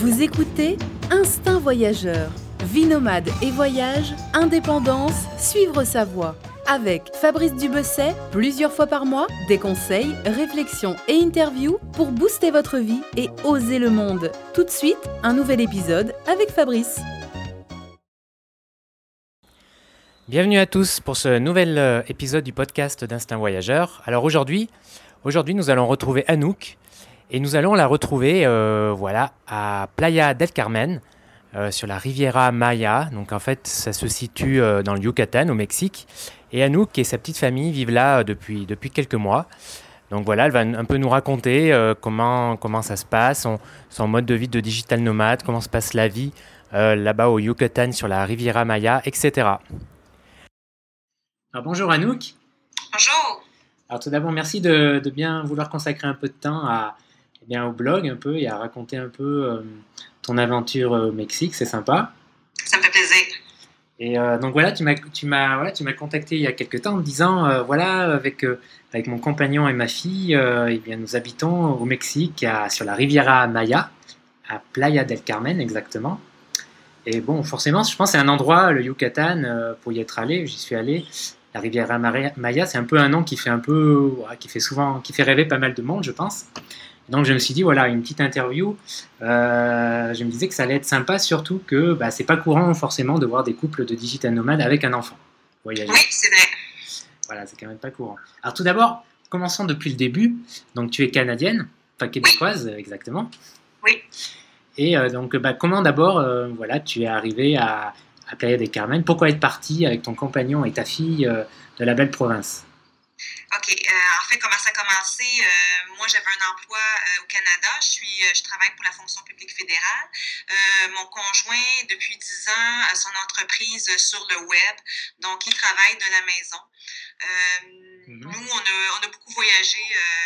Vous écoutez Instinct Voyageur. Vie nomade et voyage, indépendance, suivre sa voie. Avec Fabrice Dubesset, plusieurs fois par mois, des conseils, réflexions et interviews pour booster votre vie et oser le monde. Tout de suite, un nouvel épisode avec Fabrice. Bienvenue à tous pour ce nouvel euh, épisode du podcast d'Instinct Voyageur. Alors aujourd'hui, aujourd'hui nous allons retrouver Anouk et nous allons la retrouver euh, voilà, à Playa del Carmen, euh, sur la Riviera Maya. Donc en fait, ça se situe euh, dans le Yucatan, au Mexique. Et Anouk et sa petite famille vivent là depuis, depuis quelques mois. Donc voilà, elle va un peu nous raconter comment, comment ça se passe, son, son, mode de vie de digital nomade, comment se passe la vie là-bas au Yucatan, sur la Riviera Maya, etc. Alors bonjour Anouk. Bonjour. Alors tout d'abord, merci de, de, bien vouloir consacrer un peu de temps à, bien au blog un peu et à raconter un peu euh, ton aventure au Mexique. C'est sympa. Ça me fait plaisir. Et euh, donc voilà, tu m'as tu m'as voilà, tu m'as contacté il y a quelques temps en me disant euh, voilà avec avec mon compagnon et ma fille, eh bien nous habitons au Mexique à, sur la Riviera Maya à Playa del Carmen exactement. Et bon, forcément, je pense c'est un endroit, le Yucatan, pour y être allé, j'y suis allé. La Riviera Maya, c'est un peu un nom qui fait un peu, qui fait souvent, qui fait rêver pas mal de monde, je pense. Donc je me suis dit, voilà, une petite interview. Euh, je me disais que ça allait être sympa, surtout que bah, c'est pas courant forcément de voir des couples de digital nomades avec un enfant. Voyager. Oui, c'est vrai. Voilà, c'est quand même pas courant. Alors tout d'abord, commençons depuis le début. Donc tu es canadienne, enfin québécoise oui. exactement. Oui. Et euh, donc bah, comment d'abord, euh, voilà, tu es arrivée à, à Playa del Carmen? Pourquoi être partie avec ton compagnon et ta fille de la belle province? OK. Euh, en fait, comment ça a commencé? Euh, moi, j'avais un emploi euh, au Canada. Je suis, je travaille pour la fonction publique fédérale. mon conjoint, depuis 10 ans, a son entreprise sur le web. Donc, il travaille de la maison. Mm-hmm. Nous, on a, on a, beaucoup voyagé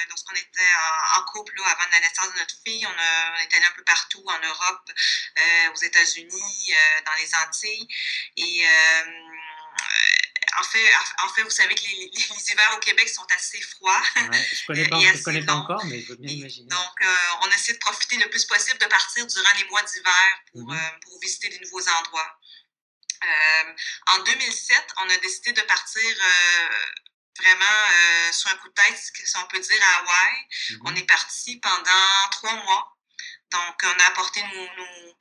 lorsqu'on était en, en couple là, avant la naissance de notre fille. On, a, on est allé un peu partout en Europe, aux États-Unis, dans les Antilles. Et en fait, en fait, vous savez que les, les, hivers au Québec sont assez froids. Ouais, je connais pas, je connais pas encore, mais je veux bien imaginer. Donc, euh, on essaie de profiter le plus possible de partir durant les mois d'hiver pour, mm -hmm. euh, pour, visiter des nouveaux endroits. Euh, en 2007, on a décidé de partir vraiment sur un coup de tête, si on peut dire, à Hawaï. Mm -hmm. On est parti pendant trois mois. Donc, on a apporté nos, nos,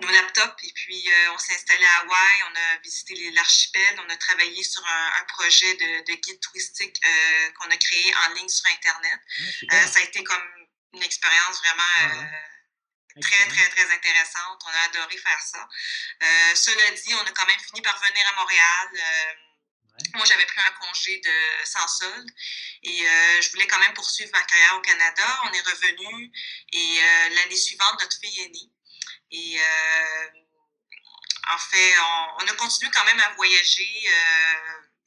nos laptops et puis euh, on s'est installé à Hawaï, on a visité l'archipel, on a travaillé sur un, un projet de, de, guide touristique euh, qu'on a créé en ligne sur Internet. Ah, ça a été comme une expérience vraiment ah, très, très, très intéressante. On a adoré faire ça. cela dit, on a quand même fini par venir à Montréal. Moi, j'avais pris un congé de sans solde et euh, je voulais quand même poursuivre ma carrière au Canada. On est revenu et euh, l'année suivante, notre fille est née. Et euh, en fait, on, on, a continué quand même à voyager.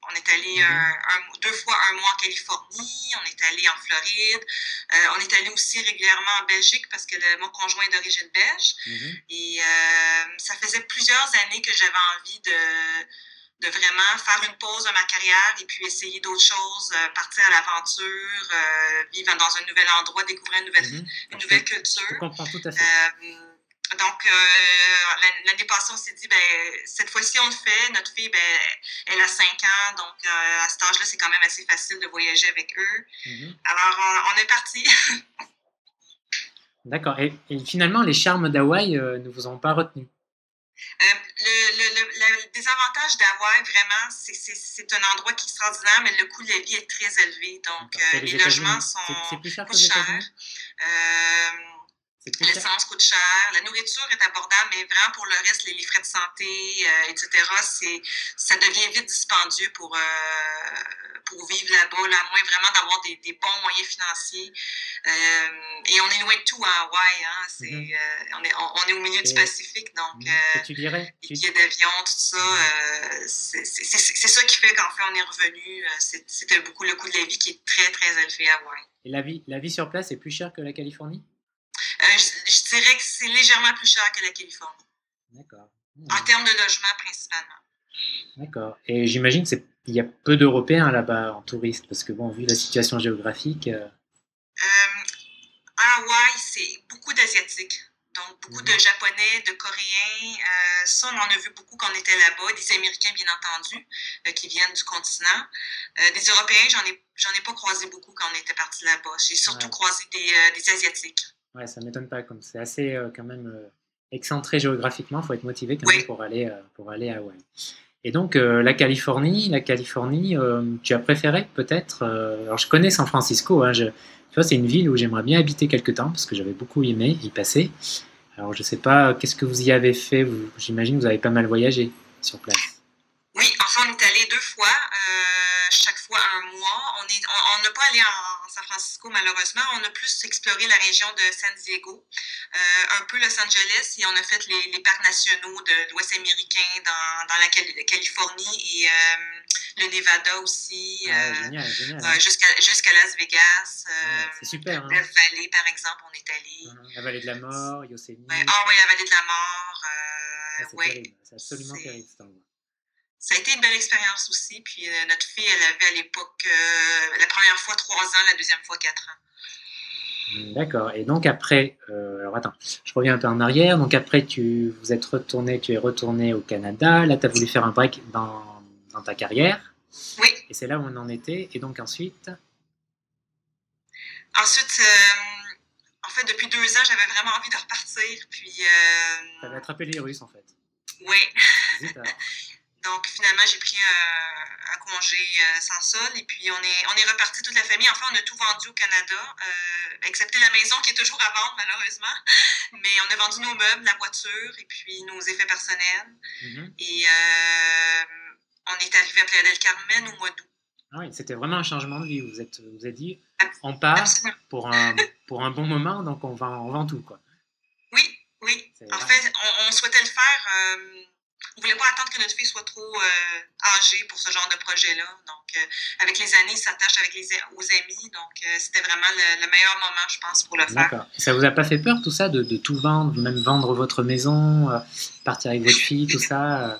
on est allé Mhm. un, un, deux fois un mois en Californie, on est allé en Floride, on est allé aussi régulièrement en Belgique parce que le, mon conjoint est d'origine belge. Mm -hmm. Et ça faisait plusieurs années que j'avais envie de de vraiment faire une pause de ma carrière et puis essayer d'autres choses, euh, partir à l'aventure, euh, vivre dans un nouvel endroit, découvrir une nouvelle, une nouvelle culture. Je comprends tout à fait. Euh, donc, l'année passée, on s'est dit, ben, cette fois-ci, on le fait. Notre fille, ben, elle a 5 ans, donc à cet âge-là, c'est quand même assez facile de voyager avec eux. -hmm. Alors, on, on, est parti. D'accord. Et, et, finalement, les charmes d'Hawaï euh, ne vous ont pas retenu? Euh, le, le, le, le, désavantage d'Hawaï, vraiment, c'est un endroit qui est extraordinaire, mais le coût de la vie est très élevé. Donc, euh, les, les logements sont c'est plus cher coûtent cher. Euh, L'essence coûte cher, la nourriture est abordable, mais vraiment pour le reste, les, les frais de santé, euh, etc., ça devient vite dispendieux pour, euh, pour vivre là-bas, là, à moins vraiment d'avoir des, des, bons moyens financiers. Euh, et on est loin de tout à Hawaï, hein, c'est, mm -hmm. on, est, on, on, est au milieu et, du Pacifique, donc mm -hmm. tu dirais, les billets d'avion, tout ça, euh, c'est ça qui fait qu'en fait on est revenu. C'était beaucoup le coût de la vie qui est très, très élevé à Hawaï. Et la vie, la vie sur place est plus chère que la Californie? Je, je, dirais que c'est légèrement plus cher que la Californie. D'accord. Mmh. En termes de logement, principalement. D'accord. Et j'imagine qu'il y a peu d'Européens là-bas en touriste, parce que, bon, vu la situation géographique. Euh... Euh, à Hawaï, c'est beaucoup d'Asiatiques. Donc, beaucoup de Japonais, de Coréens. ça, on en a vu beaucoup quand on était là-bas. Des Américains, bien entendu, qui viennent du continent. des Européens, j'en ai, j'en ai pas croisé beaucoup quand on était parti là-bas. J'ai surtout croisé des, des, Asiatiques. Ouais, ça m'étonne pas. Comme c'est assez, quand même, excentré géographiquement. Il faut être motivé quand même pour, aller, pour aller à Hawaï. Et donc, la Californie, la Californie, tu as préféré peut-être Alors, je connais San Francisco. Hein, je, tu vois, c'est une ville où j'aimerais bien habiter quelques temps parce que j'avais beaucoup aimé y passer. Alors, je ne sais pas, qu'est-ce que vous y avez fait? J'imagine que vous avez pas mal voyagé sur place. Oui, enfin, on est allé deux fois, euh, chaque fois un mois. On n'a on, pas allé en, San Francisco, malheureusement. On a plus exploré la région de San Diego, euh, un peu Los Angeles, et on a fait les, parcs nationaux de l'Ouest américain dans, dans la Californie et euh, le Nevada aussi. Ah, euh, génial, génial. Jusqu'à Las Vegas. C'est super. Hein. La vallée, par exemple, on est allé. La vallée de la mort, Yosemite. ah oui, la vallée de la mort. Ah, c'est terrible, c'est absolument terrible cet endroit. Ça a été une belle expérience aussi. Puis notre fille, elle avait à l'époque, la première fois trois ans, la deuxième fois quatre ans. D'accord. Et donc après, alors attends, je reviens un peu en arrière. Donc après, tu vous êtes retourné, tu es retourné au Canada. Là, tu as voulu faire un break dans dans ta carrière. Oui. Et c'est là où on en était. Et donc ensuite? Ensuite, euh, en fait, depuis deux ans, j'avais vraiment envie de repartir. Puis. Euh, tu avais attrapé les Russes, en fait. Oui. donc finalement, j'ai pris un, congé euh, sans sol et puis on est, on est reparti toute la famille. Enfin, on a tout vendu au Canada, excepté la maison qui est toujours à vendre malheureusement. Mais on a vendu nos meubles, la voiture et puis nos effets personnels. Mm-hmm. Et on est arrivé à Playa del Carmen au mois d'août. Ah oui, c'était vraiment un changement de vie. Vous êtes, vous êtes dit, on part pour un, pour un bon moment, donc on vend, on vend tout, quoi. Oui, oui. En fait, on, souhaitait le faire. Euh, on ne voulait pas attendre que notre fille soit trop euh, âgée pour ce genre de projet-là? Donc, euh, avec les années, il s'attache avec les, aux amis. Donc, c'était vraiment le, meilleur moment, je pense, pour le faire. Ça vous a pas fait peur, tout ça, de, de tout vendre, même vendre votre maison, partir avec votre fille, tout ça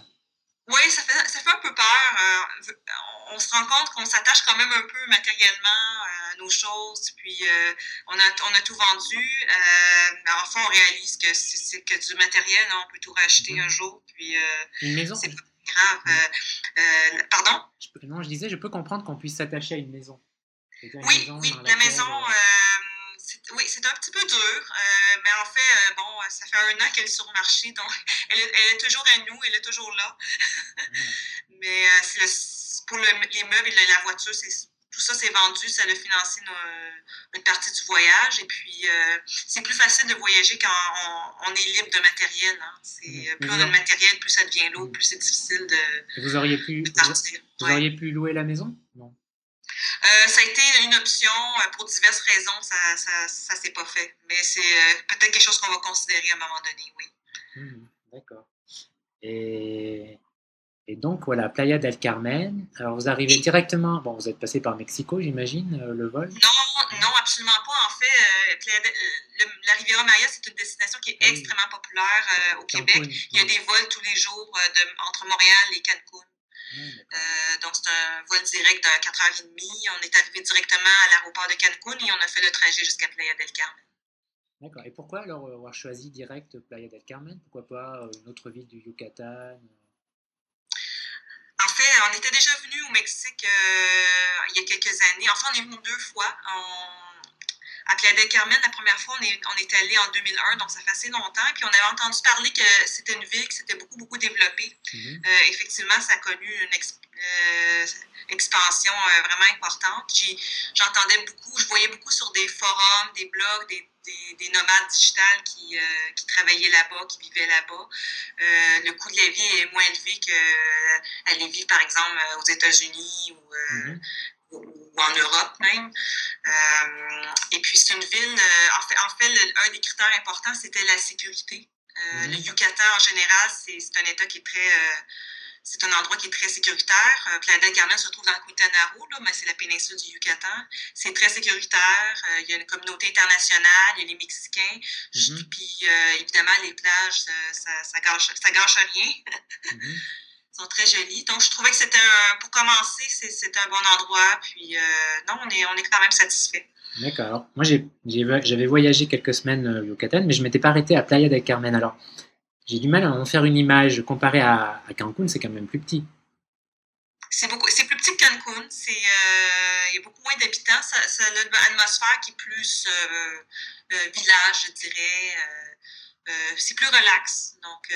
oui, ça fait, ça fait un peu peur. Euh, on se rend compte qu'on s'attache quand même un peu matériellement à nos choses, puis euh, on, a, on a tout vendu. Euh, enfin, on réalise que c'est que du matériel, on peut tout racheter un mhm. jour. Puis, une maison C'est pas grave. pardon? Non, je disais, je peux comprendre qu'on puisse s'attacher à une maison. oui, oui, la maison oui, c'est un petit peu dur, euh, mais en fait, euh, bon, ça fait un an qu'elle est sur le marché, donc elle est, toujours à nous, elle est toujours là. Mm. mais euh, pour les meubles et la voiture, tout ça c'est vendu, ça a financé une partie du voyage. Et puis, c'est plus facile de voyager quand on, est libre de matériel. Hein. Plus on a de matériel, plus ça devient lourd, plus c'est difficile de, vous auriez pu, Vous, auriez pu louer la maison? Non. Euh, ça a été une option euh, pour diverses raisons, ça ça, ça s'est pas fait. Mais c'est euh, peut-être quelque chose qu'on va considérer à un moment donné, oui. Mmh, d'accord. Et, et, donc, voilà, Playa del Carmen. Alors, vous arrivez directement, bon, vous êtes passé par Mexico, j'imagine, le vol Non, non, absolument pas. En fait, la Riviera Maya, c'est une destination qui est ah extrêmement populaire au Québec. Il y a des vols tous les jours de, entre Montréal et Cancun. Euh, donc, c'est un vol direct de 4h30. On est arrivé directement à l'aéroport de Cancun et on a fait le trajet jusqu'à Playa del Carmen. D'accord. Et pourquoi alors avoir choisi direct Playa del Carmen? Pourquoi pas euh, une autre ville du Yucatan En fait, on était déjà venu au Mexique euh, il y a quelques années. Enfin, on est venu deux fois. À Playa del Carmen, la première fois, on est, on est allé en 2001, donc ça fait assez longtemps. Puis on avait entendu parler que c'était une ville qui s'était beaucoup, beaucoup développée. Mhm. Euh, effectivement, ça a connu une euh, expansion euh, vraiment importante. J'entendais beaucoup, je voyais beaucoup sur des forums, des blogs, des, des, nomades digitales qui, qui travaillaient là-bas, qui vivaient là-bas. le coût de la vie est moins élevé qu'à Lévis, par exemple, aux États-Unis ou, mhm ou en Europe même. Euh, et puis, c'est une ville, euh, en fait, en fait un des critères importants, c'était la sécurité. Euh, le mhm. Yucatan, en général, c'est un État qui est très. c'est un endroit qui est très sécuritaire. Playa del Carmen se trouve dans le Quintana Roo, là, mais c'est la péninsule du Yucatan. C'est très sécuritaire. il y a une communauté internationale, il y a les Mexicains. Mhm. Puis, évidemment, les plages, ça, ça, gâche, ça gâche rien. Mhm sont très jolies. Donc, je trouvais que c'était un, pour commencer, c'est un bon endroit. Puis, euh, non, on est, on est quand même satisfait. D'accord. Moi, j'avais voyagé quelques semaines au Yucatan, mais je ne m'étais pas arrêté à Playa del Carmen. Alors, j'ai du mal à en faire une image. Comparé à, à Cancun, c'est quand même plus petit. C'est beaucoup, c'est plus petit que Cancun. C'est, euh, il y a beaucoup moins d'habitants. Ça, ça, a une atmosphère qui est plus euh, village, je dirais. c'est plus relax. Donc,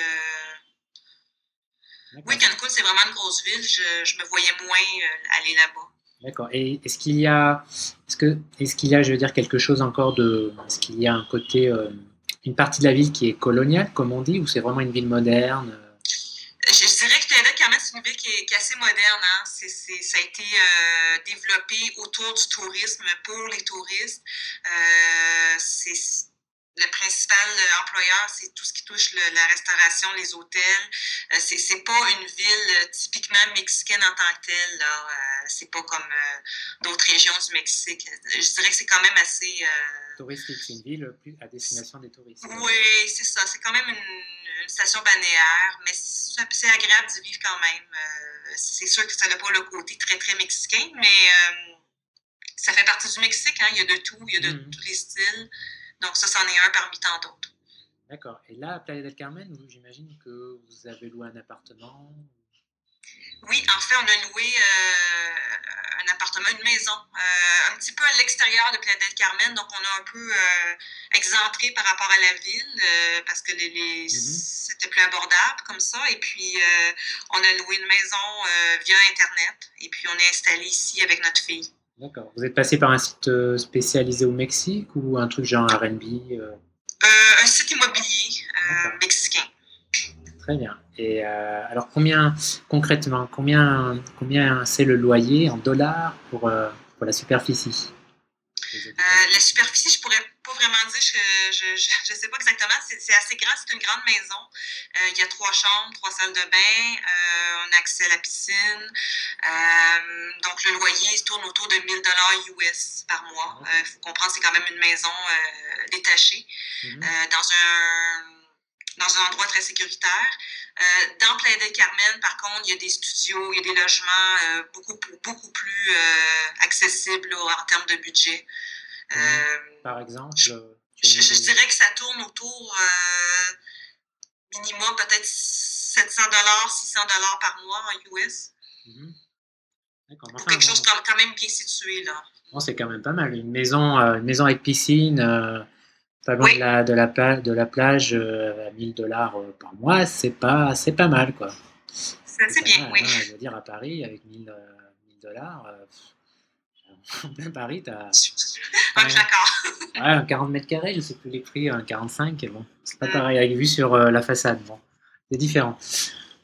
oui, Cancun, c'est vraiment une grosse ville. Je, je me voyais moins aller là-bas. D'accord. Et est-ce qu'il y a, est-ce que, est-ce qu'il y a, je veux dire, quelque chose encore de, est-ce qu'il y a un côté, euh, une partie de la ville qui est coloniale, comme on dit, ou c'est vraiment une ville moderne? Je, dirais que Taylor, quand même, c'est une ville qui est, assez moderne. Hein. C'est, ça a été euh, développé autour du tourisme, pour les touristes. Euh, c'est le principal euh, employeur, c'est tout ce qui touche la restauration, les hôtels. Euh, c'est, c'est pas une ville euh, typiquement mexicaine en tant que telle. Là. c'est pas comme d'autres régions du Mexique. Je dirais que c'est quand même assez. Touristique, c'est une ville plus à destination des touristes. Oui, c'est ça. C'est quand même une, station balnéaire, mais c'est, agréable d'y vivre quand même. c'est sûr que ça n'a pas le côté très, très mexicain, mais ça fait partie du Mexique. Hein. Il y a de tout, il y a de mm-hmm. tous les styles. Donc ça, c'en est un parmi tant d'autres. D'accord. Et là, à Playa del Carmen, j'imagine que vous avez loué un appartement? Oui, en fait, on a loué euh, un appartement, une maison, euh, un petit peu à l'extérieur de Playa del Carmen, donc on a un peu euh, excentré par rapport à la ville parce que les, mm-hmm. c'était plus abordable comme ça. Et puis, on a loué une maison via Internet et puis on est installé ici avec notre fille. D'accord. Vous êtes passé par un site euh, spécialisé au Mexique ou un truc genre RB euh? euh... Un site immobilier euh, mexicain. Très bien. Et alors, combien, concrètement, combien, combien c'est le loyer en dollars pour, pour la superficie? La superficie, je pourrais pas vraiment dire, je ne sais pas exactement. C'est assez grand, c'est une grande maison. Euh, il y a trois chambres, trois salles de bain, euh, on a accès à la piscine. Euh, donc, le loyer tourne autour de 1000 dollars US par mois. Il faut comprendre, c'est quand même une maison détachée mhm. dans un dans un endroit très sécuritaire. dans Playa del Carmen, par contre, il y a des studios, il y a des logements beaucoup, beaucoup plus accessibles en termes de budget. Euh, Par exemple je, dirais que ça tourne autour euh, minimum peut-être 700 dollars, 600 dollars par mois en US. Mm quelque chose quand même bien situé là. Bon, c'est quand même pas mal. Une maison, euh, une maison avec piscine, pas loin de, la, de, la, de la plage à 1000 dollars par mois, c'est pas, c'est pas mal quoi. C'est assez bien, oui. je veux dire, à Paris, avec 1000 dollars, en plein Paris, tu as. Un 40 mètres carrés, je sais plus les prix, un 45, et bon, c'est pas pareil, avec vue sur euh, la façade, bon, c'est différent.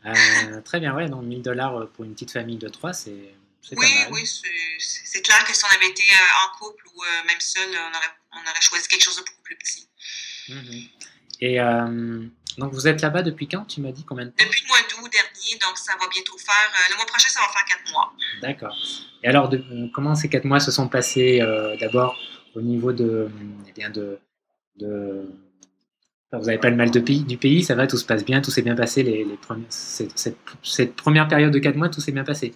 Euh, très bien, ouais, donc 1000 dollars euh, pour une petite famille de 3, c'est. Oui, oui, c'est clair que si on avait été en couple ou même seul, on aurait, on aurait, choisi quelque chose de beaucoup plus petit. Mm-hmm. Et donc vous êtes là-bas depuis quand Tu m'as dit combien de temps? Depuis le mois d'août dernier, donc ça va bientôt faire. le mois prochain, ça va faire 4 mois. D'accord. Et alors, de, comment ces 4 mois se sont passés D'abord, au niveau de, eh bien de, de vous n'avez pas le mal de pays, du pays, ça va, tout se passe bien, tout s'est bien passé. Les, les cette, cette, première période de 4 mois, tout s'est bien passé?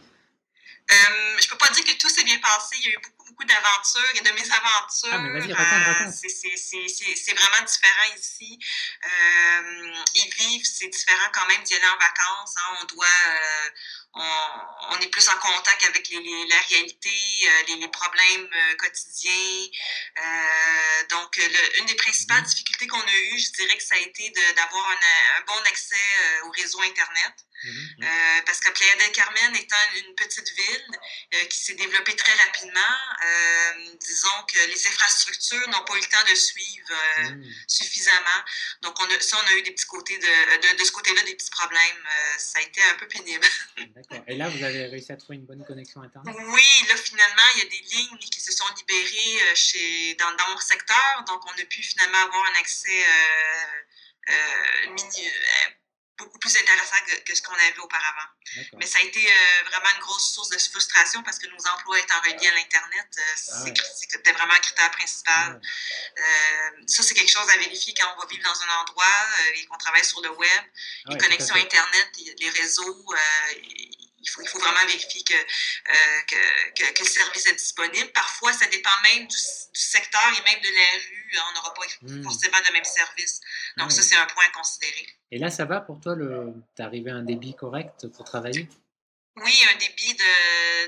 Euh, je peux pas dire que tout s'est bien passé. Il y a eu beaucoup, beaucoup d'aventures et de mésaventures. Ah, mais vas-y, raconte, raconte. c'est vraiment différent ici. Euh, et vivre, c'est différent quand même d'y aller en vacances. Hein. On doit, euh, on, est plus en contact avec les, la réalité, euh, les, problèmes euh, quotidiens. Euh, donc, une des principales mm-hmm. difficultés qu'on a eues, je dirais que ça a été d'avoir un, bon accès au réseau Internet. Mm-hmm. parce que Playa del Carmen étant une petite ville qui s'est développée très rapidement, disons que les infrastructures n'ont pas eu le temps de suivre mm. suffisamment. Donc, on a, ça, on a eu des petits côtés de, de, de ce côté-là, des petits problèmes. ça a été un peu pénible. D'accord. Et là, vous avez réussi à trouver une bonne connexion Internet? Oui, là, finalement, il y a des lignes qui se sont libérées euh, chez, dans, dans mon secteur. Donc, on a pu finalement avoir un accès euh, euh, mini, beaucoup plus intéressant que, ce qu'on avait auparavant. Mais ça a été vraiment une grosse source de frustration parce que nos emplois étant reliés à l'Internet, ah c'était vraiment un critère principal. ça, c'est quelque chose à vérifier quand on va vivre dans un endroit et qu'on travaille sur le web. Ah les connexions Internet, les réseaux, il, faut, il faut vraiment vérifier que, que, que, le service est disponible. Parfois, ça dépend même du, secteur et même de la rue. Hein. on n'aura pas hmm. forcément le même service. Donc, ça, c'est un point à considérer. Et là, ça va pour toi? Tu arrivé à un débit correct pour travailler? Oui, un débit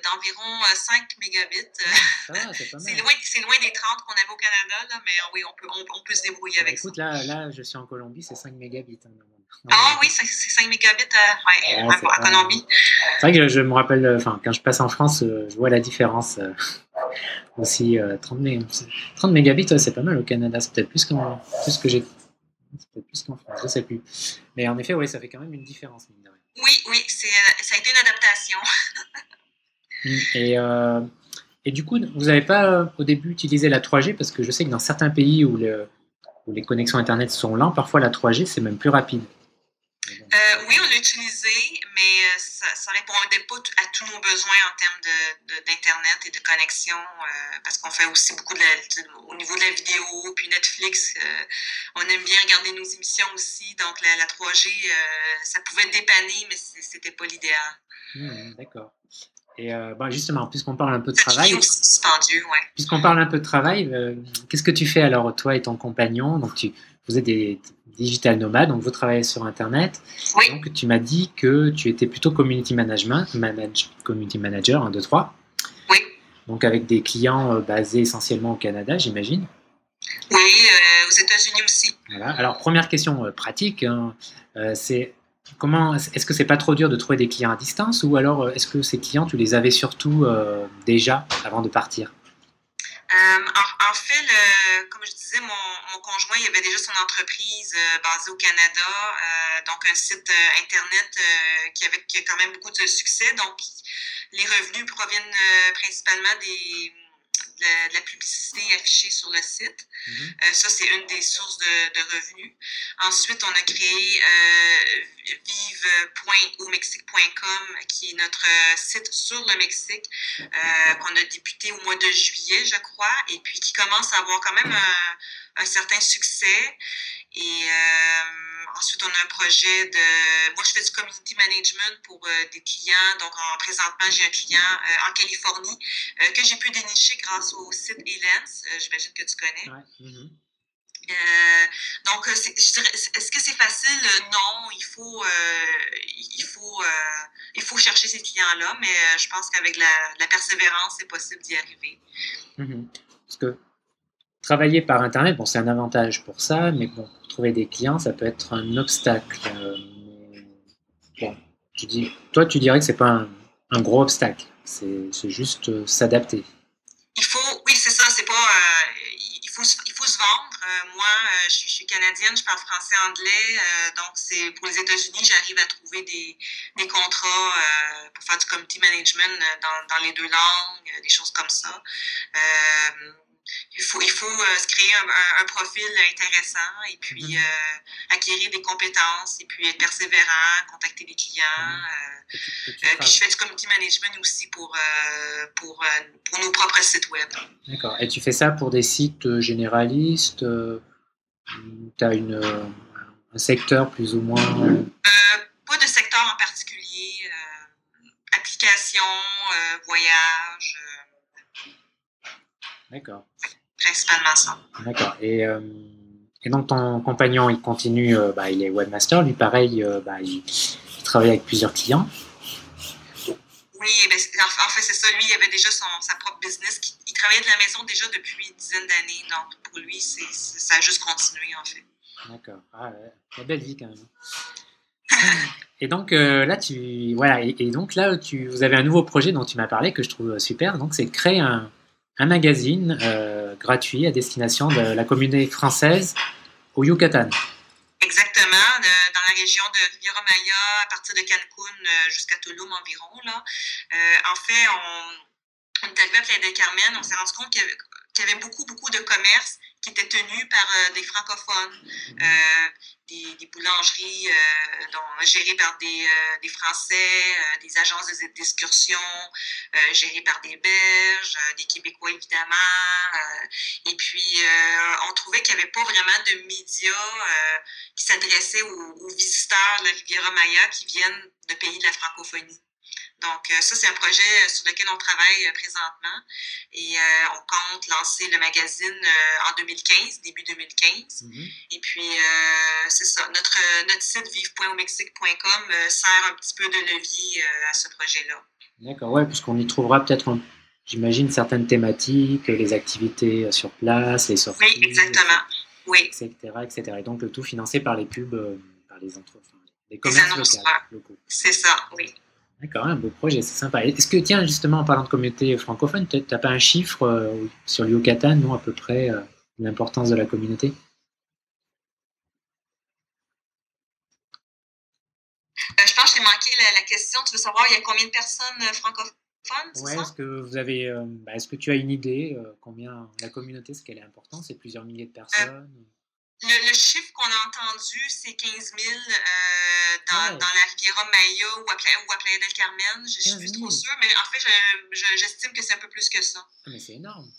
d'environ 5 euh, mégabits. c'est loin, loin, des 30 qu'on avait au Canada, là, mais oui, on peut, on, peut se débrouiller avec écoute, ça. Écoute, là, là, je suis en Colombie, c'est 5 mégabits. Hein, ah oui, c'est 5 mégabits euh, ouais, à, Colombie. C'est vrai que je, me rappelle, euh, enfin, quand je passe en France, je vois la différence aussi. 30, 30 mégabits, c'est pas mal au Canada, c'est peut-être plus, plus que j'ai. C'est peut-être plus qu'en France, je sais plus. Mais en effet, oui, ça fait quand même une différence, mine de rien. Oui, oui, euh, ça a été une adaptation. et, euh, et du coup, vous n'avez pas euh, au début utilisé la 3G parce que je sais que dans certains pays où, le, où les connexions Internet sont lentes, parfois la 3G c'est même plus rapide. Oui, on l'a utilisé, mais ça ne répondait pas à tous nos besoins en termes d'Internet et de connexion, parce qu'on fait aussi beaucoup de au niveau de la vidéo, puis Netflix, on aime bien regarder nos émissions aussi, donc la, la 3G, ça pouvait dépanner, mais c'était pas l'idéal. Mmh, d'accord. Et euh, bah, justement, puisqu'on parle un peu de travail, suspendu, ouais. puisqu'on parle un peu de travail, euh, qu'est-ce que tu fais alors toi et ton compagnon? Donc tu, vous êtes des digital nomades, donc vous travaillez sur Internet. Oui. Donc tu m'as dit que tu étais plutôt community management, manage, community manager, 1, 2, 3. Oui. Donc avec des clients euh, basés essentiellement au Canada, j'imagine. Oui, aux États-Unis aussi. Voilà. Alors première question pratique, hein, c'est Comment est-ce que c'est pas trop dur de trouver des clients à distance ou alors euh, est-ce que ces clients tu les avais surtout euh, déjà avant de partir? Euh, en, fait, comme je disais, mon, conjoint il avait déjà son entreprise basée au Canada, donc un site internet qui avait qui a quand même beaucoup de succès. Donc les revenus proviennent principalement des de la, publicité affichée sur le site. Mhm. Euh, ça, c'est une des sources de, revenus. Ensuite, on a créé euh, qui est notre euh, site sur le Mexique, euh, qu'on a débuté au mois de juillet, je crois, et puis qui commence à avoir quand même un, un certain succès. Et Ensuite, on a un projet de. Moi, je fais du community management pour euh, des clients. Donc, en, présentement, j'ai un client euh, en Californie euh, que j'ai pu dénicher grâce au site Elance. J'imagine que tu connais. Mm-hmm. donc, est-ce que c'est facile? Non, il faut, il faut, il faut chercher ces clients-là, mais je pense qu'avec la, persévérance, c'est possible d'y arriver. Parce que travailler par Internet, bon, c'est un avantage pour ça, mais bon, trouver des clients, ça peut être un obstacle. Euh, bon, tu dis, toi, tu dirais que c'est pas un, gros obstacle, c'est juste euh, s'adapter. Il faut, oui, c'est ça, c'est pas. Euh, il, faut, il faut se vendre. moi, je suis, canadienne, je parle français, anglais, donc c'est pour les États-Unis, j'arrive à trouver des, des contrats pour faire du community management dans, dans, les deux langues, des choses comme ça il faut, il faut euh, se créer un, profil intéressant et puis mhm. euh, acquérir des compétences et puis être persévérant, contacter des clients. Mhm. Euh, puis je fais du community management aussi pour, pour, pour nos propres sites web. D'accord. Et tu fais ça pour des sites généralistes Tu as une, un secteur plus ou moins Pas de secteur en particulier. application, voyage. D'accord. Principalement ça. D'accord. Et, euh, et, donc ton compagnon, il continue, euh, bah, il est webmaster, lui pareil, euh, bah, il, travaille avec plusieurs clients. Oui, en fait c'est ça, lui il avait déjà son, sa propre business, il travaillait de la maison déjà depuis une dizaine d'années, donc pour lui c'est, ça a juste continué en fait. D'accord. Ah. La belle vie quand même. Et donc là, tu voilà, et, et, donc là, tu, vous avez un nouveau projet dont tu m'as parlé que je trouve super. Donc, c'est de créer un, un magazine euh, gratuit à destination de la communauté française au Yucatan. Exactement, dans la région de Riviera Maya, à partir de Cancun euh, jusqu'à Tulum environ. Euh, en fait, on, on est arrivé à Playa del Carmen, on s'est rendu compte qu'il y, avait beaucoup, beaucoup de commerces qui étaient tenus par des francophones des, boulangeries euh, dont, gérées par des, euh, des Français, euh, des agences d'excursion gérées par des Belges, des Québécois évidemment. et puis, on trouvait qu'il n'y avait pas vraiment de médias qui s'adressaient aux, visiteurs de la Riviera Maya qui viennent de pays de la francophonie. Donc, euh, ça, c'est un projet sur lequel on travaille euh, présentement. Et euh, on compte lancer le magazine en 2015, début 2015. Mm-hmm. Et puis, c'est ça. Notre, notre site vive.aumexique.com sert un petit peu de levier à ce projet-là. D'accord, ouais, puisqu'on y trouvera peut-être, j'imagine, certaines thématiques, les activités sur place, les sorties. Oui, exactement. Oui. Etc., etc. Et donc, le tout financé par les pubs, par les entreprises, les commerces locaux. C'est ça, oui. D'accord, un beau projet, c'est sympa. Est-ce que, tiens, justement, en parlant de communauté francophone, tu n'as pas un chiffre euh, sur le Yucatan, non, à peu près, euh, l'importance de la communauté? Euh, Je pense que j'ai manqué la, question. Tu veux savoir, il y a combien de personnes francophones Ouais, est-ce que vous avez, bah, est-ce que tu as une idée combien la communauté, est-ce qu'elle est importante? C'est plusieurs milliers de personnes? Le, chiffre qu'on a entendu, c'est 15 000 euh, dans, dans, la Riviera Maya ou à, ou à Playa del Carmen. Je suis plus trop sûre, mais en fait, j'estime que c'est un peu plus que ça. Ah, mais c'est énorme.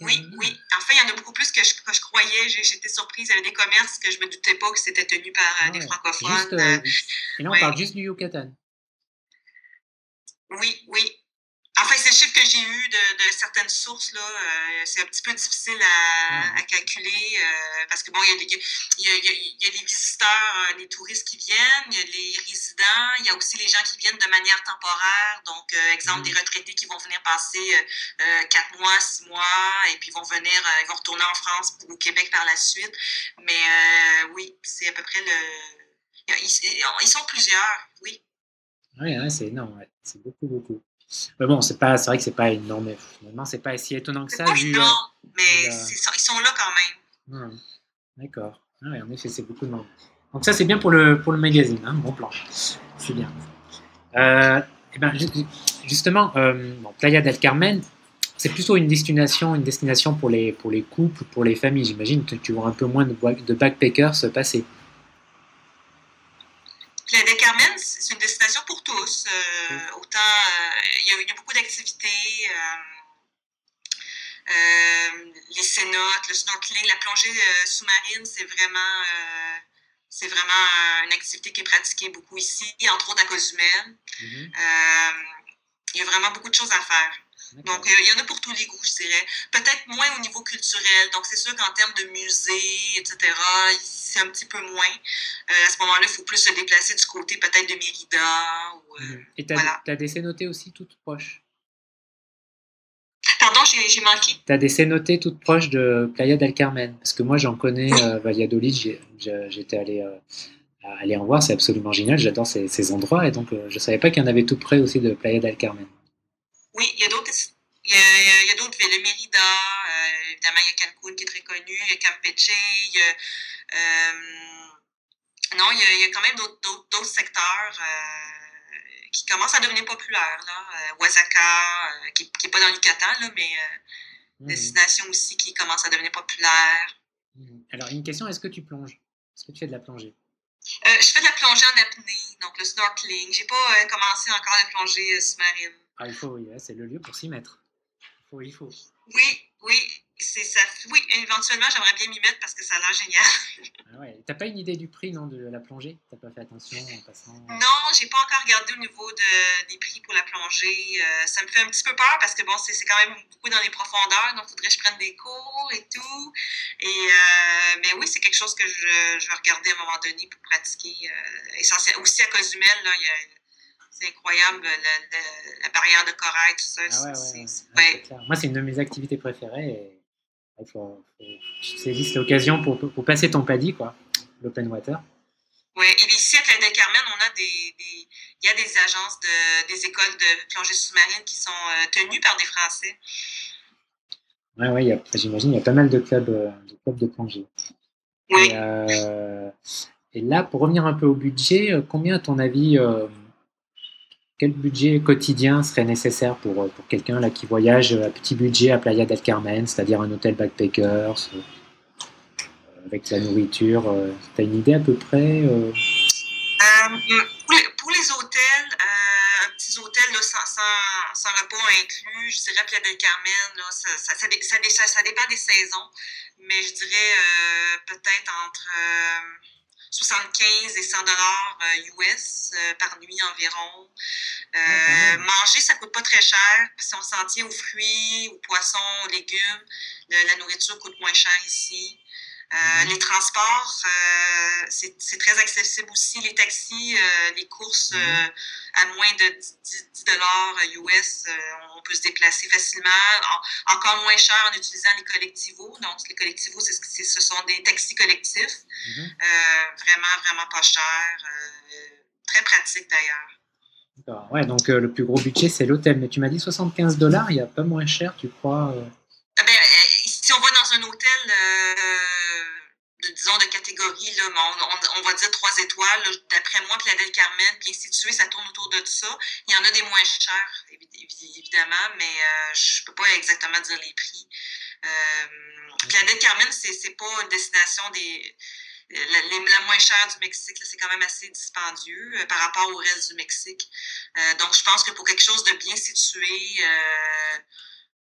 Oui, oui. En fait, il y en a beaucoup plus que je, que je croyais. J'étais surprise. Il y avait des commerces que je ne me doutais pas que c'était tenu par euh, des francophones. Euh, et là, on parle juste du Yucatan. Oui, oui. Enfin, c'est le chiffre que j'ai eu de, de, certaines sources. là. Euh, c'est un petit peu difficile à, à calculer euh, parce que, bon, il y, a, y, a, y, a, les visiteurs, euh, les touristes qui viennent, il y a les résidents, il y a aussi les gens qui viennent de manière temporaire. Donc, exemple, des retraités qui vont venir passer quatre mois, six mois, et puis vont venir, ils vont retourner en France ou au Québec par la suite. Mais oui, c'est à peu près le. Ils, ils sont plusieurs, oui. Oui, ouais, c'est énorme, ouais. c'est beaucoup, beaucoup. Mais bon, c'est pas, c'est vrai que c'est pas énorme. Finalement, c'est pas si étonnant que ça. Pas énorme, mais ils sont là quand même. D'accord. Ah en effet, c'est beaucoup de monde. Donc ça, c'est bien pour le, pour le magazine, hein, bon plan. C'est bien. Euh, et eh ben, justement, euh, Playa del Carmen, c'est plutôt une destination, une destination pour les, pour les couples, pour les familles. J'imagine que tu vois un peu moins de, de backpackers se passer. Playa del Euh, autant, euh, il y, a beaucoup d'activités. Euh, les cénotes, le snorkeling, la plongée sous-marine, c'est vraiment, c'est vraiment une activité qui est pratiquée beaucoup ici, entre autres à Cozumel. Mm-hmm. il y a vraiment beaucoup de choses à faire. Donc, il y en a pour tous les goûts, je dirais. Peut-être moins au niveau culturel. Donc, c'est sûr qu'en termes de musée, etc., c'est un petit peu moins. Euh, à ce moment-là, il faut plus se déplacer du côté peut-être de Mérida. Ou, euh, Et tu as, as, des cénotées aussi toutes proches? Pardon, j'ai manqué. Tu as des cénotées toutes proches de Playa del Carmen? Parce que moi, j'en connais, euh, Valladolid, j'étais allé, aller en voir, c'est absolument génial, j'adore ces, ces, endroits. Et donc, je ne savais pas qu'il y en avait tout près aussi de Playa del Carmen. Oui, il y a d'autres il y a, d'autres villes, Mérida, euh, évidemment, il y a Cancun qui est très connu, il y a Campeche, il y a, euh, non, il y, a, il y, a, quand même d'autres secteurs euh, qui commencent à devenir populaires. Là. Oaxaca, qui n'est pas dans le Yucatan, là, mais mmh. destination aussi qui commence à devenir populaire. Mmh. Alors, une question, est-ce que tu plonges? Est-ce que tu fais de la plongée? Je fais de la plongée en apnée, donc le snorkeling. J'ai pas commencé encore la plongée sous-marine. Ah, il faut, oui, c'est le lieu pour s'y mettre. Il faut, il faut. Oui, oui, c'est ça. Oui, éventuellement, j'aimerais bien m'y mettre parce que ça a l'air génial. ah ouais. T'as pas une idée du prix, non, de la plongée? T'as pas fait attention en passant? Non, j'ai pas encore regardé au niveau de, des prix pour la plongée. Euh, ça me fait un petit peu peur parce que bon, c'est quand même beaucoup dans les profondeurs, donc il faudrait que je prenne des cours et tout. Et, euh, mais oui, c'est quelque chose que je, je, vais regarder à un moment donné pour pratiquer. Euh, essentiel. Aussi à Cozumel, là, il y a c'est incroyable, la, barrière de corail, tout ça. Ah ouais, Moi, c'est une de mes activités préférées. Et il faut, faut l'occasion pour, pour, passer ton paddy, quoi, l'open water. Oui, et ici à Playa Carmen, on a des, des, il y a des agences, de, des écoles de plongée sous-marine qui sont euh, tenues par des Français. Oui, ouais, j'imagine, il y a pas mal de clubs euh, de, clubs de plongée. Oui. Et, euh, et, là, pour revenir un peu au budget, combien, à ton avis, quel budget quotidien serait nécessaire pour, euh, pour quelqu'un là, qui voyage à petit budget à Playa del Carmen, c'est-à-dire un hôtel backpackers, euh, avec la nourriture euh, Tu as une idée à peu près pour, les, hôtels, petits hôtels sans, sans, sans, repas inclus, je dirais Playa del Carmen, là, ça, dépend des saisons, mais je dirais peut-être entre 75 et 100 dollars US par nuit environ. manger, ça coûte pas très cher. Si on s'en tient aux fruits, aux poissons, aux légumes, la nourriture coûte moins cher ici. Euh, mhm. les transports, euh, c'est très accessible aussi. Les taxis, euh, les courses mhm. à moins de 10, dollars US, on peut se déplacer facilement. encore moins cher en utilisant les collectivos. Donc, les collectivos, ce sont des taxis collectifs. Mhm. vraiment, vraiment pas cher. très pratique d'ailleurs. Ouais, donc le plus gros budget, c'est l'hôtel. Mais tu m'as dit 75 dollars, il n'y a pas moins cher, tu crois ben, Si on va dans un hôtel disons, de catégorie, là, on, va dire trois étoiles. D'après moi, Playa del Carmen, bien situé, ça tourne autour de ça. Il y en a des moins chers, évidemment, mais euh, je peux pas exactement dire les prix. Euh, Playa del Carmen, c'est pas une destination des. La, moins chère du Mexique, c'est quand même assez dispendieux euh, par rapport au reste du Mexique. Euh, donc, je pense que pour quelque chose de bien situé,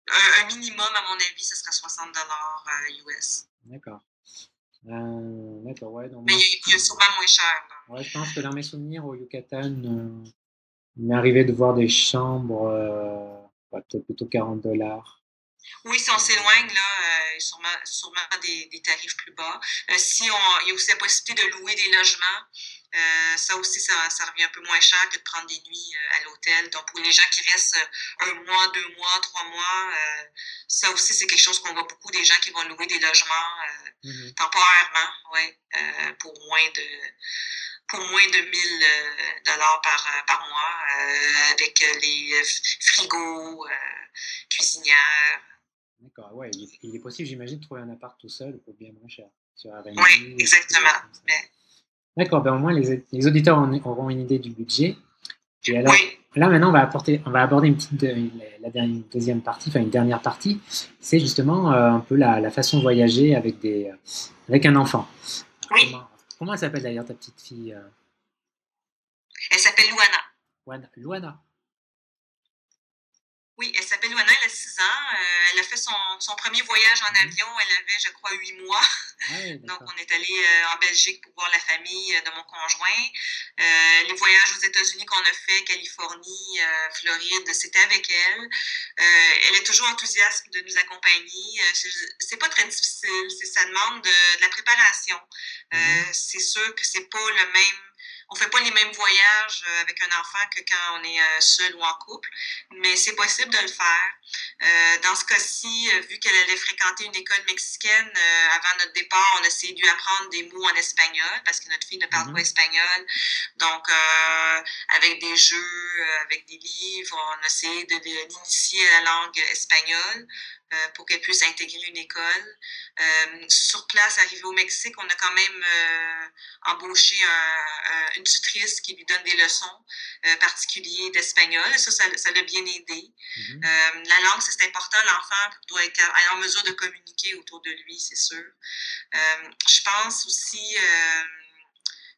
un, minimum, à mon avis, ce sera 60 dollars US. D'accord. Euh, d'accord, ouais. Mais il, est sûrement moins cher. Ouais, je pense que dans mes souvenirs au Yucatan, euh, il m'est arrivé de voir des chambres, euh, peut-être plutôt 40 dollars. Oui, si on s'éloigne, là, euh, sûrement, sûrement des, des, tarifs plus bas. Euh, si on, il y a aussi la possibilité de louer des logements. Euh, ça aussi, ça, ça, revient un peu moins cher que de prendre des nuits euh, à l'hôtel. Donc, pour les gens qui restent euh, un mois, deux mois, trois mois, ça aussi, c'est quelque chose qu'on voit beaucoup des gens qui vont louer des logements mm-hmm. temporairement, ouais, pour moins de pour moins de 1000 dollars par, par mois, avec les frigos, cuisinières. D'accord, ouais, il est, possible, j'imagine, de trouver un appart tout seul pour bien moins cher. Oui, exactement. D'accord, ben au moins les, les auditeurs auront une idée du budget. Là maintenant, on va, apporter, on va aborder une petite la dernière, deuxième partie, enfin une dernière partie. C'est justement euh, un peu la, la, façon de voyager avec, des, euh, avec un enfant. Oui. Comment, elle s'appelle d'ailleurs ta petite fille euh? Elle s'appelle Luana. Luana. Oui, elle s'appelle Luana, 6 ans. Euh, elle a fait son, son, premier voyage en avion, elle avait, je crois, 8 mois. Ah Donc, on est allé euh, en Belgique pour voir la famille euh, de mon conjoint. les voyages aux États-Unis qu'on a fait, Californie, Floride, c'était avec elle. elle est toujours enthousiaste de nous accompagner. c'est pas très difficile, ça demande de, de la préparation. Mhm. C'est sûr que c'est pas le même on fait pas les mêmes voyages euh, avec un enfant que quand on est euh, seul ou en couple, mais c'est possible de le faire. Euh, dans ce cas-ci, vu qu'elle allait fréquenter une école mexicaine, avant notre départ, on a essayé de lui apprendre des mots en espagnol parce que notre fille ne parle mm-hmm. pas espagnol. Donc, avec des jeux, avec des livres, on a essayé de l'initier à la langue espagnole. Euh, pour qu'elle puisse intégrer une école. Euh, sur place, arrivé au Mexique, on a quand même euh, embauché une tutrice qui lui donne des leçons particulières d'espagnol. Ça, ça, l'a bien aidé. Mm-hmm. la langue, c'est important. L'enfant doit être en mesure de communiquer autour de lui, c'est sûr. je pense aussi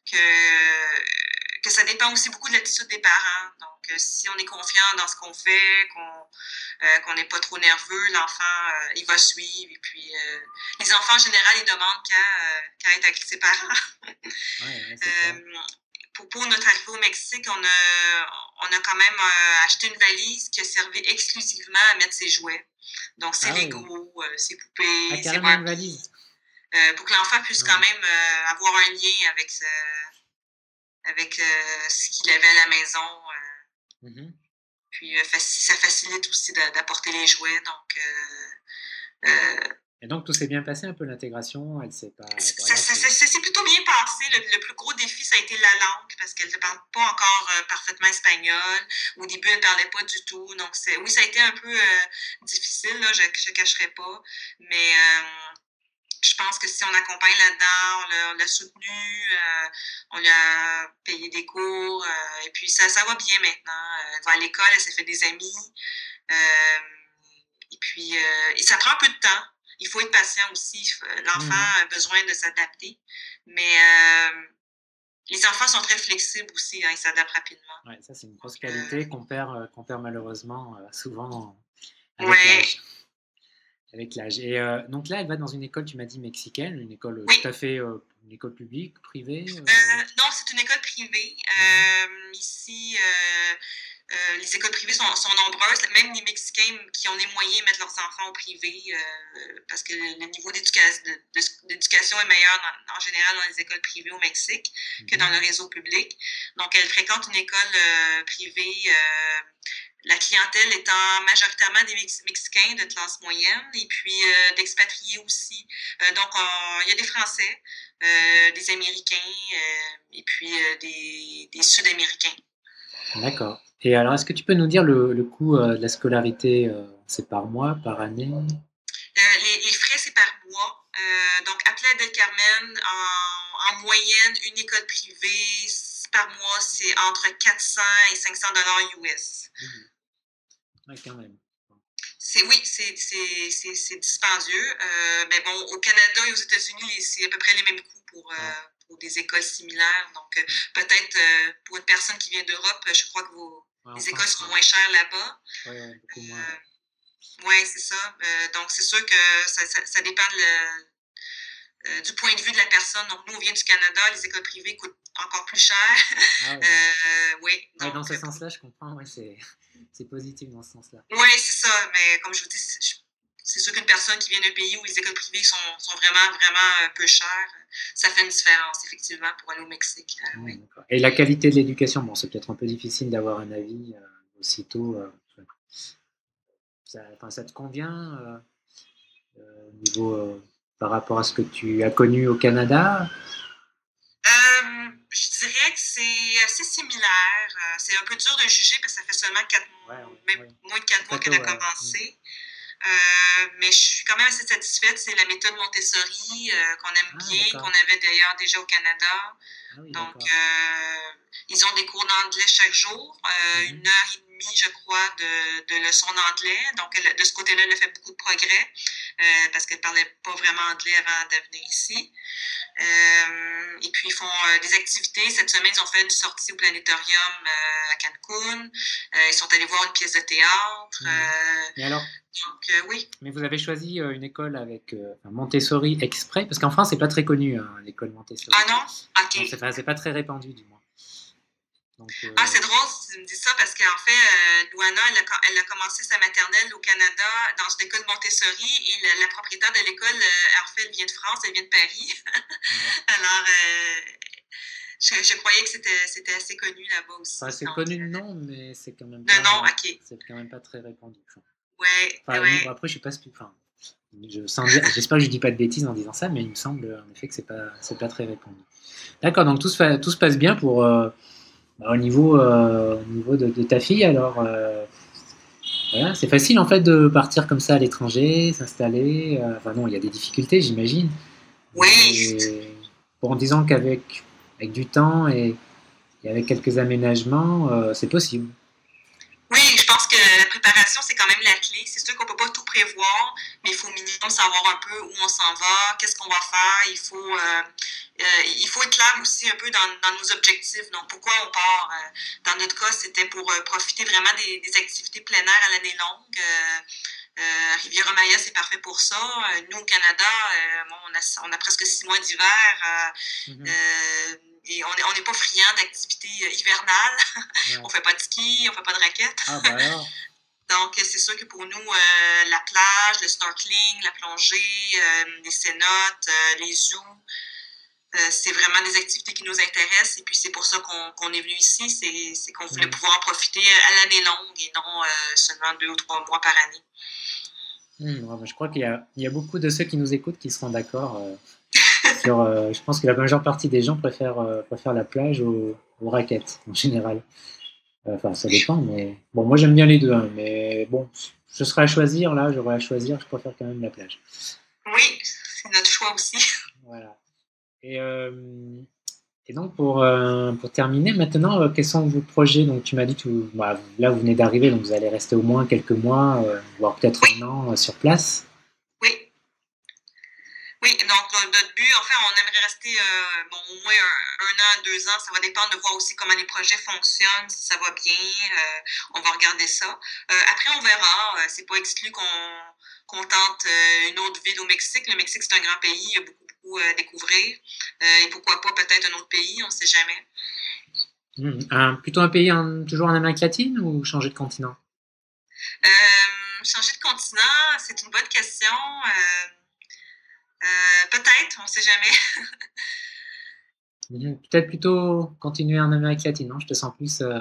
que, que ça dépend aussi beaucoup de l'attitude des parents. Donc, si on est confiant dans ce qu'on fait, qu'on euh, n'est pas trop nerveux, l'enfant, euh, il va suivre. Et puis, les enfants, en général, ils demandent qu'à être avec ses parents. pour, pour, notre arrivée au Mexique, on a, on a quand même acheté une valise qui a servi exclusivement à mettre ses jouets. Donc, ses ah, Lego, ses poupées, ses valise. Euh, pour que l'enfant puisse quand même euh, avoir un lien avec, avec euh, ce qu'il avait à la maison. Mm-hmm. Puis ça facilite aussi d'apporter les jouets. Donc, et donc, tout s'est bien passé un peu l'intégration Elle s'est pas. ça, s'est plutôt bien passé. Le, plus gros défi, ça a été la langue, parce qu'elle ne parle pas encore parfaitement espagnol. Au début, elle ne parlait pas du tout. Donc, oui, ça a été un peu difficile, là, je ne cacherai pas. Mais je pense que si on accompagne là-dedans, on l'a soutenu, euh, on lui a payé des cours, euh, et puis ça, ça va bien maintenant. Elle va à l'école, elle s'est fait des amis. Euh, et puis, ça prend un peu de temps. Il faut être patient aussi. L'enfant mmh. a besoin de s'adapter. Mais les enfants sont très flexibles aussi, hein, ils s'adaptent rapidement. Oui, ça, c'est une grosse qualité qu'on perd, qu'on perd malheureusement souvent avec avec l'âge. Et donc là, elle va dans une école, tu m'as dit mexicaine, une école tout à fait, une école publique, privée. non, c'est une école privée. Mhm. ici, euh, les écoles privées sont, sont, nombreuses. Même les Mexicains qui ont les moyens mettent leurs enfants au privé euh, parce que le niveau d'éducation est meilleur en général dans les écoles privées au Mexique que dans le réseau public. Donc, elles fréquentent une école euh, privée la clientèle étant majoritairement des Mexicains de classe moyenne et puis d'expatriés aussi. donc, il y a des Français, des Américains et puis des, des Sud-Américains. D'accord. Et alors, est-ce que tu peux nous dire le, le coût euh, de la scolarité euh, C'est par mois, par année? Euh, les, frais, c'est par mois. donc, à Playa del Carmen, en, moyenne, une école privée, par mois, c'est entre 400 et 500 dollars US. Oui, quand même. oui, c'est dispendieux. mais bon, au Canada et aux États-Unis, c'est à peu près les mêmes coûts pour, pour des écoles similaires. Donc, peut-être pour une personne qui vient d'Europe, je crois que vos, les écoles sont moins chères là-bas. Oui, beaucoup moins. Euh, oui, c'est ça. Euh, donc, c'est sûr que ça, ça, dépend euh, du point de vue de la personne. Donc, nous, on vient du Canada, les écoles privées coûtent encore plus cher. Ah, oui. dans ce sens-là, je comprends. Ouais, c'est positif dans ce sens-là. Oui, c'est ça. Mais comme je vous dis, c'est sûr qu'une personne qui vient d'un pays où les écoles privées sont, sont, vraiment, vraiment peu chères, ça fait une différence, effectivement, pour aller au Mexique. Euh, oui. Et la qualité de l'éducation, bon, c'est peut-être un peu difficile d'avoir un avis euh, aussitôt. Euh, ça, ça, te convient au niveau, par rapport à ce que tu as connu au Canada? Je dirais que c'est assez similaire. c'est un peu dur de juger parce que ça fait seulement quatre mois, même moins de quatre mois qu'elle a commencé. Euh, mais je suis quand même assez satisfaite. C'est la méthode Montessori euh, qu'on aime ah, bien, qu'on avait d'ailleurs déjà au Canada. Ah Donc, euh, ils ont des cours d'anglais chaque jour, mm-hmm. une heure et demie, je crois, de, de leçons d'anglais. Donc, de ce côté-là, elle a fait beaucoup de progrès parce qu'elle ne parlait pas vraiment anglais avant de venir ici. Euh, et puis, ils font euh, des activités. Cette semaine, ils ont fait une sortie au planétorium euh, à Cancun. ils sont allés voir une pièce de théâtre. Et alors? Donc, oui. Mais vous avez choisi une école avec Montessori exprès? Parce qu'en France, c'est pas très connu, hein, l'école Montessori. Ah non? Ok. C'est pas très répandu, du moins. Euh, ah, c'est drôle si tu me dis ça parce qu'en fait, euh, Luana, elle a, elle a, commencé sa maternelle au Canada dans une école Montessori et la, propriétaire de l'école, euh, en fait, elle vient de France, elle vient de Paris. Alors, je, croyais que c'était assez connu là-bas aussi. c'est connu de nom, mais c'est quand même pas. nom, ok. C'est quand même pas très répandu. Ouais, ouais. après, je sais pas. Enfin, J'espère que je dis pas de bêtises en disant ça, mais il me semble en effet que c'est pas, pas très répandu. D'accord, donc tout se, tout se passe bien pour, bah, au niveau, euh, au niveau de, ta fille, alors, euh, voilà, c'est facile en fait de partir comme ça à l'étranger, s'installer. Euh, enfin non, il y a des difficultés, j'imagine. Oui. Bon, en disant qu'avec avec du temps et, et avec quelques aménagements, c'est possible. Oui, je pense que la préparation, c'est quand même la clé. C'est sûr qu'on ne peut pas tout prévoir, mais il faut au minimum savoir un peu où on s'en va, qu'est-ce qu'on va faire. Il faut, euh, il faut être clair aussi un peu dans, dans, nos objectifs. Donc, pourquoi on part? Euh, dans notre cas, c'était pour euh, profiter vraiment des, des, activités plein air à l'année longue. Riviera-Maya, c'est parfait pour ça. nous, au Canada, bon, on, a, on, a, presque six mois d'hiver. Mm-hmm. et on n'est pas friand d'activités hivernales. on fait pas de ski, on fait pas de raquettes. Ah, bah Donc, c'est sûr que pour nous, la plage, le snorkeling, la plongée, les cénotes, les zoos, euh, c'est vraiment des activités qui nous intéressent et puis c'est pour ça qu'on est venu ici, c'est qu'on voulait mm. pouvoir en profiter à l'année longue et non euh, seulement deux ou trois mois par année. Mm, je crois qu'il y, y, a beaucoup de ceux qui nous écoutent qui seront d'accord. Euh, je pense que la majeure partie des gens préfèrent, préfèrent la plage aux, raquettes en général. Enfin, ça dépend, mais bon, moi j'aime bien les deux, hein, mais bon, je serais à choisir, là, j'aurais à choisir, je préfère quand même la plage. Oui, c'est notre choix aussi. Voilà. Et, euh, et donc, pour, euh, pour terminer, maintenant, euh, quels sont vos projets? Donc, tu m'as dit bah, là, vous venez d'arriver, donc vous allez rester au moins quelques mois, voire peut-être un an sur place. Oui. Oui, donc notre but, en fait, on aimerait rester bon, au moins un, an, deux ans. Ça va dépendre de voir aussi comment les projets fonctionnent, si ça va bien. on va regarder ça. après, on verra. c'est pas exclu qu'on tente une autre ville au Mexique. Le Mexique, c'est un grand pays, il y a beaucoup, beaucoup à découvrir. et pourquoi pas peut-être un autre pays, on ne sait jamais. Hmm. plutôt un pays toujours en Amérique latine ou changer de continent? changer de continent, c'est une bonne question. peut-être, on ne sait jamais. Peut-être plutôt continuer en Amérique latine, non? Je te sens plus. Euh,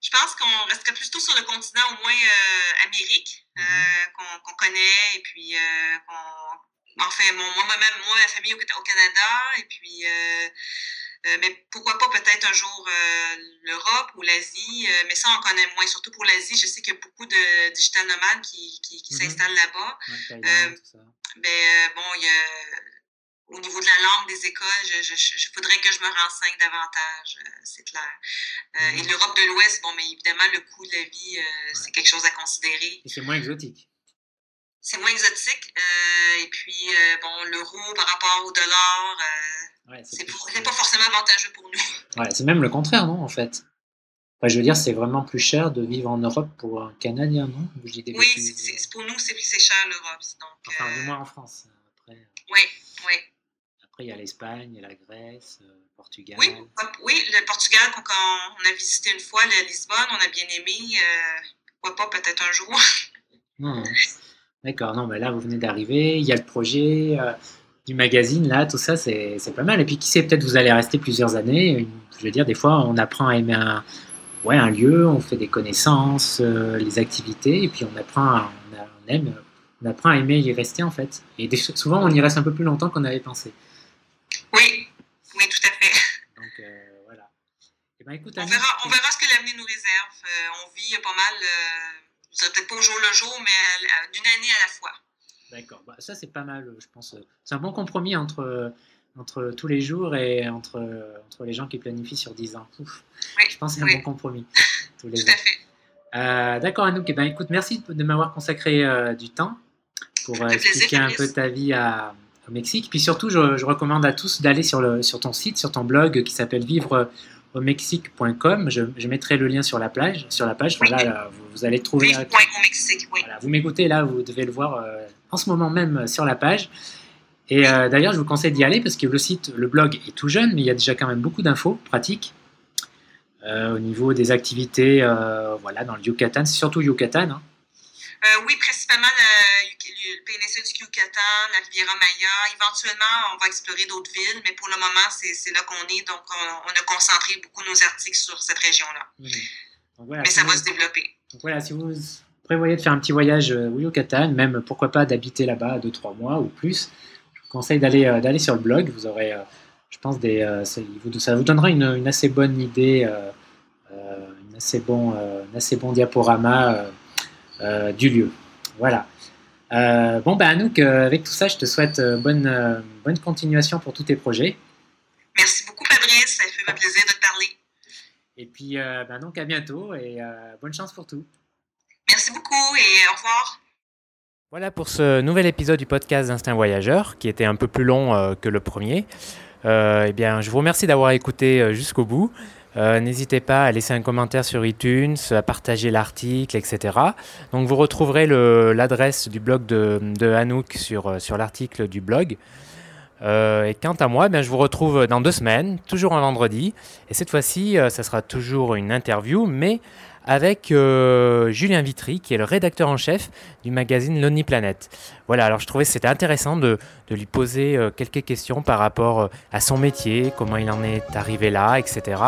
Je pense qu'on resterait plutôt sur le continent, au moins euh, Amérique, euh, mm-hmm. qu'on connaît, et puis qu'on. Enfin, moi, moi-même, moi, ma famille au, au Canada, et puis. mais pourquoi pas peut-être un jour l'Europe ou l'Asie, mais ça on connaît moins, surtout pour l'Asie. Je sais qu'il y a beaucoup de digital nomades qui, qui, qui mm-hmm. s'installent là-bas. mais bon, il y a au niveau de la langue des écoles, je, voudrais que je me renseigne davantage, euh, c'est clair. Euh, et mhm. l'Europe de l'Ouest, bon, mais évidemment, le coût de la vie, euh, c'est quelque chose à considérer. Et c'est moins exotique. C'est moins exotique. et puis, bon, l'euro par rapport au dollar, ouais, c'est pas forcément avantageux pour nous. Ouais, c'est même le contraire, non, en fait? Je veux dire, c'est vraiment plus cher de vivre en Europe pour un Canadien, non? Oui, c'est, pour nous, c'est, cher l'Europe. enfin, du moins en France. Après. Oui, oui. Après, il y a l'Espagne, il y a la Grèce, le euh, Portugal. Oui, oui, le Portugal, quand on a visité une fois, le Lisbonne, on a bien aimé. Euh, pourquoi pas peut-être un jour? non, D'accord, non, mais là, vous venez d'arriver, il y a le projet euh, du magazine, là, tout ça, c'est pas mal. Et puis, qui sait, peut-être vous allez rester plusieurs années. Je veux dire, des fois, on apprend à aimer un, ouais, un lieu, on fait des connaissances, les activités, et puis on apprend, on, aime, on apprend à aimer y rester, en fait. Et souvent, on y reste un peu plus longtemps qu'on avait pensé. Oui, oui, tout à fait. Donc euh, voilà. Eh ben, écoute, on, verra, on verra ce que l'avenir nous réserve. Euh, on vit pas mal, euh, peut-être pas au jour le jour, mais d'une année à la fois. D'accord, bah, ça c'est pas mal, je pense. C'est un bon compromis entre, entre tous les jours et entre, entre les gens qui planifient sur 10 ans. Ouf. je pense que c'est un bon compromis. Tous les Tout à fait. D'accord, Anouk. Eh ben, écoute, merci de m'avoir consacré du temps pour expliquer un peu ta vie à, au Mexique. Puis surtout, je, recommande à tous d'aller sur, le, sur ton site, sur ton blog qui s'appelle vivre au mexique.com. Je, je, mettrai le lien sur la page. Sur la page, voilà, vous, allez trouver. Vivre au Mexique, oui. vous m'écoutez là, vous devez le voir euh, en ce moment même sur la page. Et euh, d'ailleurs, je vous conseille d'y aller parce que le site, le blog est tout jeune, mais il y a déjà quand même beaucoup d'infos pratiques euh, au niveau des activités, voilà, dans le Yucatan, c'est surtout Yucatan. Hein. oui, principalement le péninsule du Yucatan, la Riviera Maya. Éventuellement, on va explorer d'autres villes, mais pour le moment, c'est là qu'on est. Donc, on, a concentré beaucoup nos articles sur cette région-là. Mais ça va se développer. Donc voilà, si vous prévoyez de faire un petit voyage euh, au Yucatan, même pourquoi pas d'habiter là-bas 2-3 mois ou plus, je vous conseille d'aller euh, sur le blog. Vous aurez, euh, je pense, des, ça, vous donnera une, une assez bonne idée, une assez bon, un assez bon diaporama du lieu. Voilà. Euh, bon, ben Anouk, euh, avec tout ça, je te souhaite euh, bonne, bonne continuation pour tous tes projets. Merci beaucoup, Fabrice. Ça fait plaisir de te parler. Et puis, ben donc, à bientôt et bonne chance pour tout. Merci beaucoup et au revoir. Voilà pour ce nouvel épisode du podcast d'Instinct Voyageur, qui était un peu plus long que le premier. eh bien, je vous remercie d'avoir écouté jusqu'au bout. Euh, n'hésitez pas à laisser un commentaire sur iTunes, à partager l'article, etc. Donc vous retrouverez l'adresse du blog de, de Anouk sur, euh, sur l'article du blog. Euh, et quant à moi, eh je vous retrouve dans deux semaines, toujours un vendredi. Et cette fois-ci, ça sera toujours une interview, mais avec euh, Julien Vitry, qui est le rédacteur en chef du magazine Lonely Planet. Voilà, alors je trouvais que c'était intéressant de, lui poser euh, quelques questions par rapport euh, à son métier, comment il en est arrivé là, etc.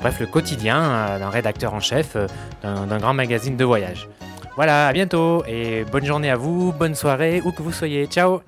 Bref, le quotidien d'un rédacteur en chef d'un grand magazine de voyage. Voilà, à bientôt et bonne journée à vous, bonne soirée, où que vous soyez. Ciao